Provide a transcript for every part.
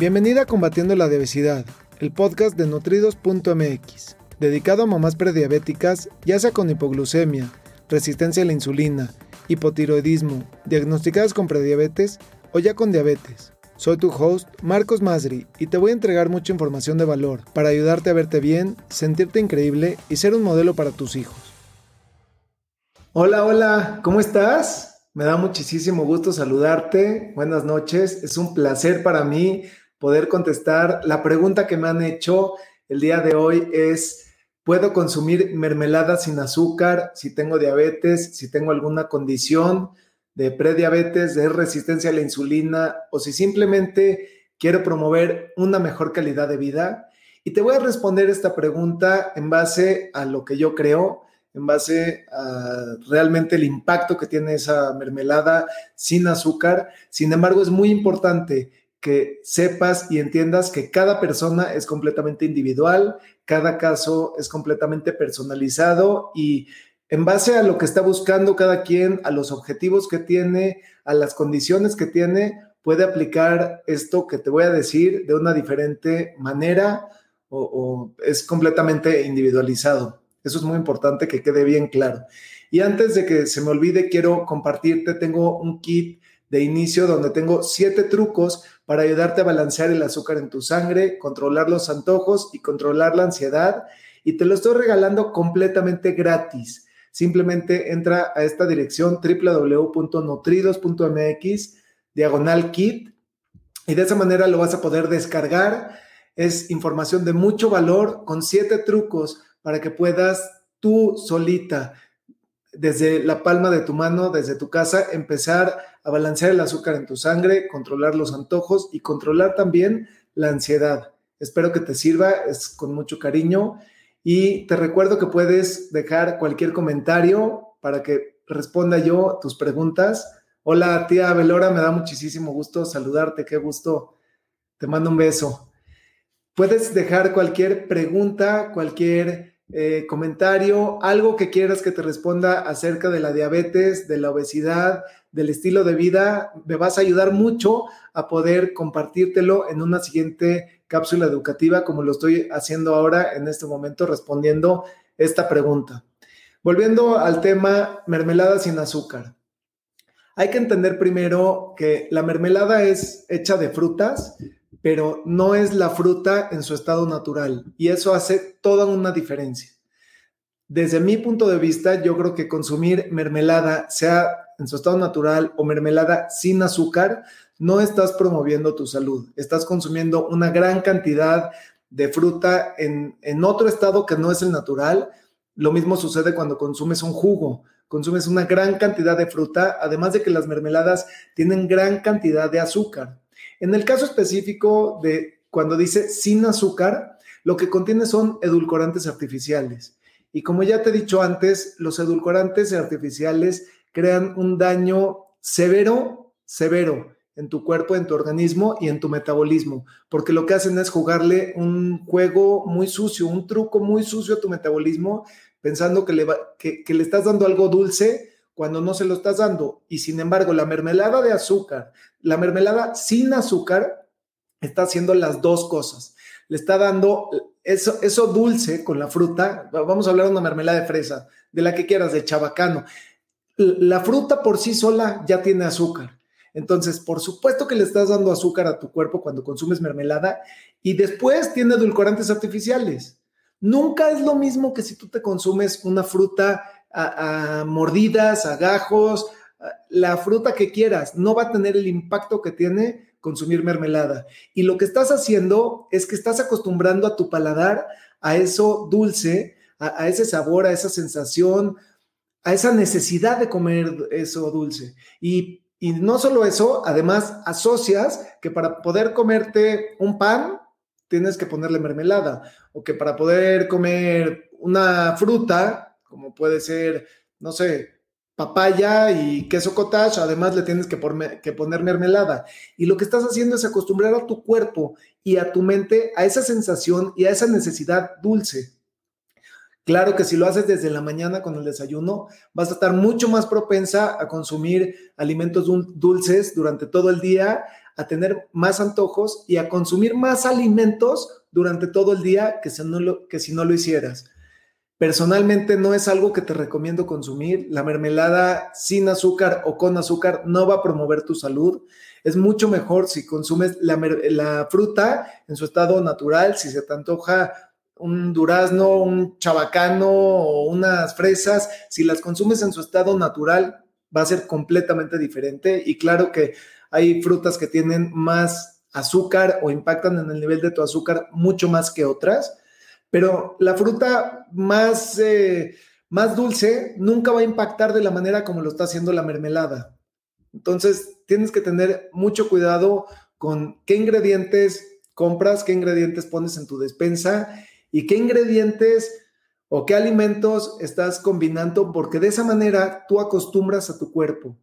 Bienvenida a Combatiendo la Obesidad, el podcast de nutridos.mx, dedicado a mamás prediabéticas, ya sea con hipoglucemia, resistencia a la insulina, hipotiroidismo, diagnosticadas con prediabetes o ya con diabetes. Soy tu host, Marcos Masri, y te voy a entregar mucha información de valor para ayudarte a verte bien, sentirte increíble y ser un modelo para tus hijos. Hola, hola, ¿cómo estás? Me da muchísimo gusto saludarte. Buenas noches. Es un placer para mí poder contestar. La pregunta que me han hecho el día de hoy es, ¿puedo consumir mermelada sin azúcar si tengo diabetes, si tengo alguna condición de prediabetes, de resistencia a la insulina o si simplemente quiero promover una mejor calidad de vida? Y te voy a responder esta pregunta en base a lo que yo creo, en base a realmente el impacto que tiene esa mermelada sin azúcar. Sin embargo, es muy importante que sepas y entiendas que cada persona es completamente individual, cada caso es completamente personalizado y en base a lo que está buscando cada quien, a los objetivos que tiene, a las condiciones que tiene, puede aplicar esto que te voy a decir de una diferente manera o, es completamente individualizado. Eso es muy importante que quede bien claro. Y antes de que se me olvide, quiero compartirte, tengo un kit de inicio donde tengo siete trucos para ayudarte a balancear el azúcar en tu sangre, controlar los antojos y controlar la ansiedad. Y te lo estoy regalando completamente gratis. Simplemente entra a esta dirección www.nutridos.mx, diagonal kit, y de esa manera lo vas a poder descargar. Es información de mucho valor con siete trucos para que puedas tú solita desde la palma de tu mano, desde tu casa, empezar a balancear el azúcar en tu sangre, controlar los antojos y controlar también la ansiedad. Espero que te sirva, es con mucho cariño y te recuerdo que puedes dejar cualquier comentario para que responda yo tus preguntas. Hola tía Belora, me da muchísimo gusto saludarte, qué gusto. Te mando un beso. Puedes dejar cualquier pregunta, cualquier eh, comentario, algo que quieras que te responda acerca de la diabetes, de la obesidad, del estilo de vida, me vas a ayudar mucho a poder compartírtelo en una siguiente cápsula educativa como lo estoy haciendo ahora en este momento respondiendo esta pregunta. Volviendo al tema mermelada sin azúcar. Hay que entender primero que la mermelada es hecha de frutas, pero no es la fruta en su estado natural y eso hace toda una diferencia. Desde mi punto de vista, yo creo que consumir mermelada, sea en su estado natural o mermelada sin azúcar, no estás promoviendo tu salud. Estás consumiendo una gran cantidad de fruta en, en otro estado que no es el natural. Lo mismo sucede cuando consumes un jugo consumes una gran cantidad de fruta, además de que las mermeladas tienen gran cantidad de azúcar. En el caso específico de cuando dice sin azúcar, lo que contiene son edulcorantes artificiales. Y como ya te he dicho antes, los edulcorantes artificiales crean un daño severo, severo en tu cuerpo, en tu organismo y en tu metabolismo, porque lo que hacen es jugarle un juego muy sucio, un truco muy sucio a tu metabolismo, pensando que le, le estás dando algo dulce cuando no se lo estás dando. Y sin embargo, la mermelada de azúcar, la mermelada sin azúcar, está haciendo las dos cosas. Le está dando eso, eso dulce con la fruta. Vamos a hablar de una mermelada de fresa, de la que quieras, de chabacano. La fruta por sí sola ya tiene azúcar. Entonces, por supuesto que le estás dando azúcar a tu cuerpo cuando consumes mermelada y después tiene edulcorantes artificiales. Nunca es lo mismo que si tú te consumes una fruta a, mordidas, a gajos, la fruta que quieras, no va a tener el impacto que tiene consumir mermelada. Y lo que estás haciendo es que estás acostumbrando a tu paladar a eso dulce, a, ese sabor, a esa sensación, a esa necesidad de comer eso dulce. Y, y no solo eso, además asocias que para poder comerte un pan, tienes que ponerle mermelada, o que para poder comer una fruta, como puede ser, no sé, papaya y queso cottage, además le tienes que, que, poner mermelada. Y lo que estás haciendo es acostumbrar a tu cuerpo y a tu mente a esa sensación y a esa necesidad dulce. Claro que si lo haces desde la mañana con el desayuno, vas a estar mucho más propensa a consumir alimentos dulces durante todo el día, a tener más antojos y a consumir más alimentos durante todo el día que si no lo, que si no lo hicieras. Personalmente no es algo que te recomiendo consumir. La mermelada sin azúcar o con azúcar no va a promover tu salud. Es mucho mejor si consumes la, fruta en su estado natural, si se te antoja un durazno, un chabacano o unas fresas, si las consumes en su estado natural, va a ser completamente diferente. Y claro que hay frutas que tienen más azúcar o impactan en el nivel de tu azúcar mucho más que otras, pero la fruta más, eh, más dulce nunca va a impactar de la manera como lo está haciendo la mermelada. Entonces, tienes que tener mucho cuidado con qué ingredientes compras, qué ingredientes pones en tu despensa y qué ingredientes o qué alimentos estás combinando, porque de esa manera tú acostumbras a tu cuerpo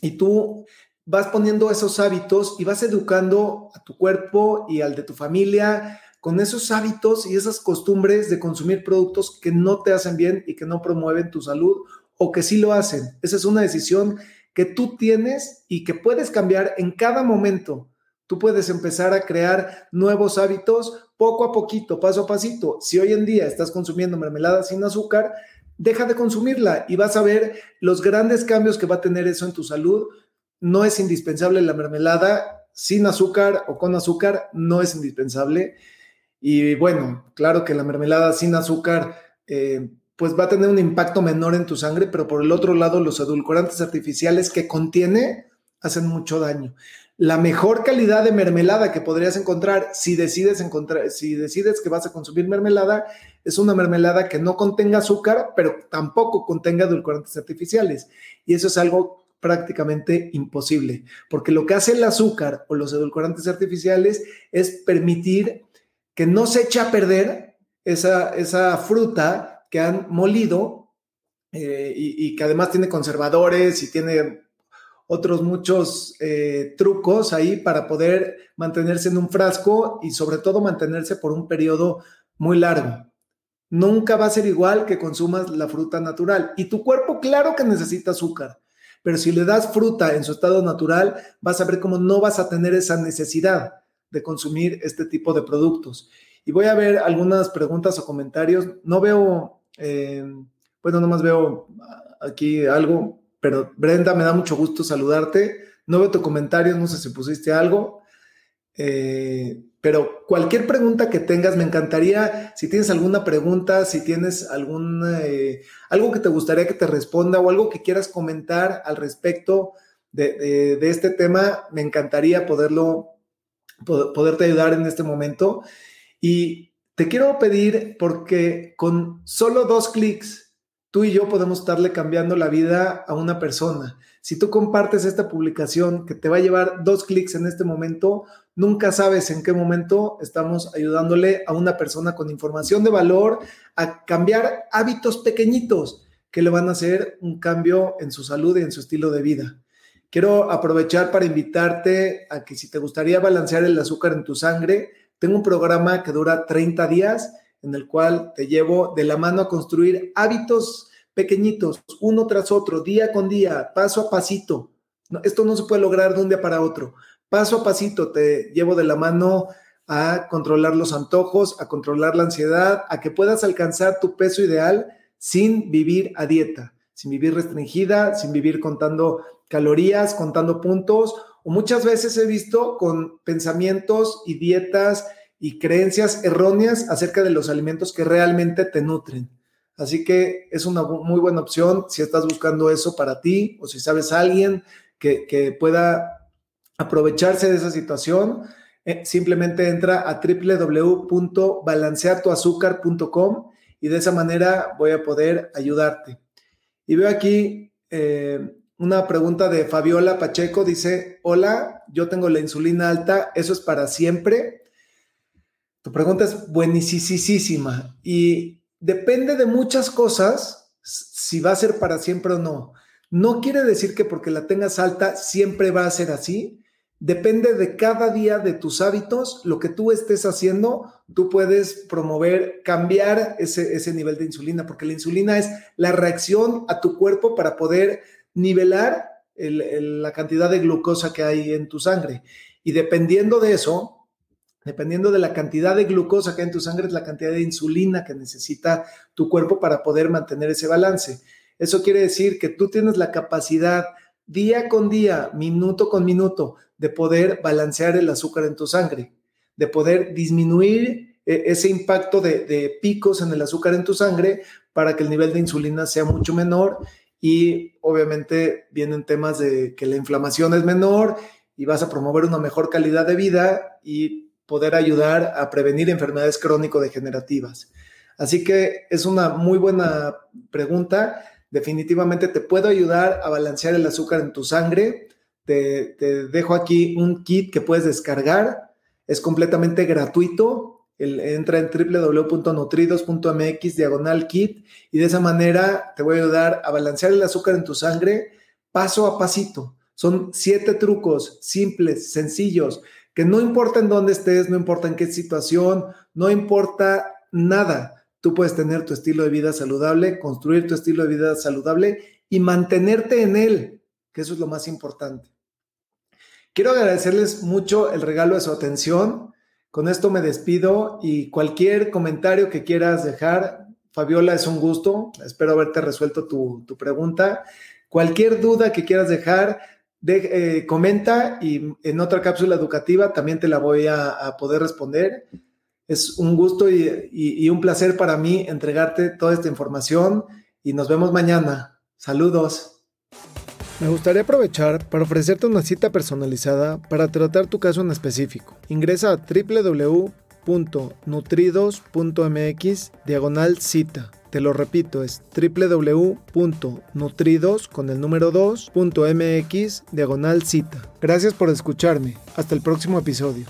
y tú vas poniendo esos hábitos y vas educando a tu cuerpo y al de tu familia con esos hábitos y esas costumbres de consumir productos que no te hacen bien y que no promueven tu salud o que sí lo hacen. Esa es una decisión que tú tienes y que puedes cambiar en cada momento. Tú puedes empezar a crear nuevos hábitos poco a poquito, paso a pasito. Si hoy en día estás consumiendo mermelada sin azúcar, deja de consumirla y vas a ver los grandes cambios que va a tener eso en tu salud. No es indispensable la mermelada sin azúcar o con azúcar, no es indispensable. Y bueno, claro que la mermelada sin azúcar, eh, pues va a tener un impacto menor en tu sangre, pero por el otro lado, los edulcorantes artificiales que contiene hacen mucho daño la mejor calidad de mermelada que podrías encontrar si decides encontrar, si decides que vas a consumir mermelada, es una mermelada que no contenga azúcar, pero tampoco contenga edulcorantes artificiales. Y eso es algo prácticamente imposible, porque lo que hace el azúcar o los edulcorantes artificiales es permitir que no se eche a perder esa, esa fruta que han molido eh, y, que además tiene conservadores y tiene otros muchos eh, trucos ahí para poder mantenerse en un frasco y sobre todo mantenerse por un periodo muy largo. Nunca va a ser igual que consumas la fruta natural. Y tu cuerpo, claro que necesita azúcar, pero si le das fruta en su estado natural, vas a ver cómo no vas a tener esa necesidad de consumir este tipo de productos. Y voy a ver algunas preguntas o comentarios. No veo, eh, bueno, nomás veo aquí algo pero Brenda, me da mucho gusto saludarte. No veo tu comentario, no sé si pusiste algo. Eh, pero cualquier pregunta que tengas, me encantaría, si tienes alguna pregunta, si tienes algún, eh, algo que te gustaría que te responda o algo que quieras comentar al respecto de, este tema, me encantaría poderlo, poderte ayudar en este momento. Y te quiero pedir, porque con solo dos clics tú y yo podemos estarle cambiando la vida a una persona. Si tú compartes esta publicación que te va a llevar dos clics en este momento, nunca sabes en qué momento estamos ayudándole a una persona con información de valor a cambiar hábitos pequeñitos que le van a hacer un cambio en su salud y en su estilo de vida. Quiero aprovechar para invitarte a que si te gustaría balancear el azúcar en tu sangre, tengo un programa que dura 30 días en el cual te llevo de la mano a construir hábitos pequeñitos, uno tras otro, día con día, paso a pasito. esto no se puede lograr de un día para otro. Paso a pasito te llevo de la mano a controlar los antojos, a controlar la ansiedad, a que puedas alcanzar tu peso ideal sin vivir a dieta, sin vivir restringida, sin vivir contando calorías, contando puntos, o muchas veces he visto con pensamientos y dietas y creencias erróneas acerca de los alimentos que realmente te nutren. Así que es una muy buena opción si estás buscando eso para ti o si sabes a alguien que, pueda aprovecharse de esa situación. Eh, simplemente entra a www.balanceartuazúcar.com y de esa manera voy a poder ayudarte. Y veo aquí eh, una pregunta de Fabiola Pacheco. Dice, hola, yo tengo la insulina alta, ¿eso es para siempre? Tu pregunta es buenísima y depende de muchas cosas si va a ser para siempre o no. No quiere decir que porque la tengas alta siempre va a ser así. Depende de cada día de tus hábitos, lo que tú estés haciendo, tú puedes promover, cambiar ese, ese nivel de insulina, porque la insulina es la reacción a tu cuerpo para poder nivelar la cantidad de glucosa que hay en tu sangre. Y dependiendo de eso, dependiendo de la cantidad de glucosa que hay en tu sangre, es la cantidad de insulina que necesita tu cuerpo para poder mantener ese balance. Eso quiere decir que tú tienes la capacidad día con día, minuto con minuto, de poder balancear el azúcar en tu sangre, de poder disminuir eh, ese impacto de, picos en el azúcar en tu sangre para que el nivel de insulina sea mucho menor y obviamente vienen temas de que la inflamación es menor y vas a promover una mejor calidad de vida y poder ayudar a prevenir enfermedades crónico-degenerativas. Así que es una muy buena pregunta. Definitivamente te puedo ayudar a balancear el azúcar en tu sangre. Te, dejo aquí un kit que puedes descargar. Es completamente gratuito. Entra en www.nutridos.mx diagonal kit y de esa manera te voy a ayudar a balancear el azúcar en tu sangre paso a pasito. Son siete trucos simples, sencillos, que no importa en dónde estés, no importa en qué situación, no importa nada. Tú puedes tener tu estilo de vida saludable, construir tu estilo de vida saludable y mantenerte en él, que eso es lo más importante. Quiero agradecerles mucho el regalo de su atención. Con esto me despido y cualquier comentario que quieras dejar, Fabiola, es un gusto. Espero haberte resuelto tu, tu pregunta. Cualquier duda que quieras dejar, de, eh, comenta y en otra cápsula educativa también te la voy a, poder responder. Es un gusto y, un placer para mí entregarte toda esta información y nos vemos mañana. Saludos. Me gustaría aprovechar para ofrecerte una cita personalizada para tratar tu caso en específico. Ingresa a www.nutridos.mx diagonal cita te lo repito, es www.nutridos con el número 2.mx diagonal cita. Gracias por escucharme. Hasta el próximo episodio.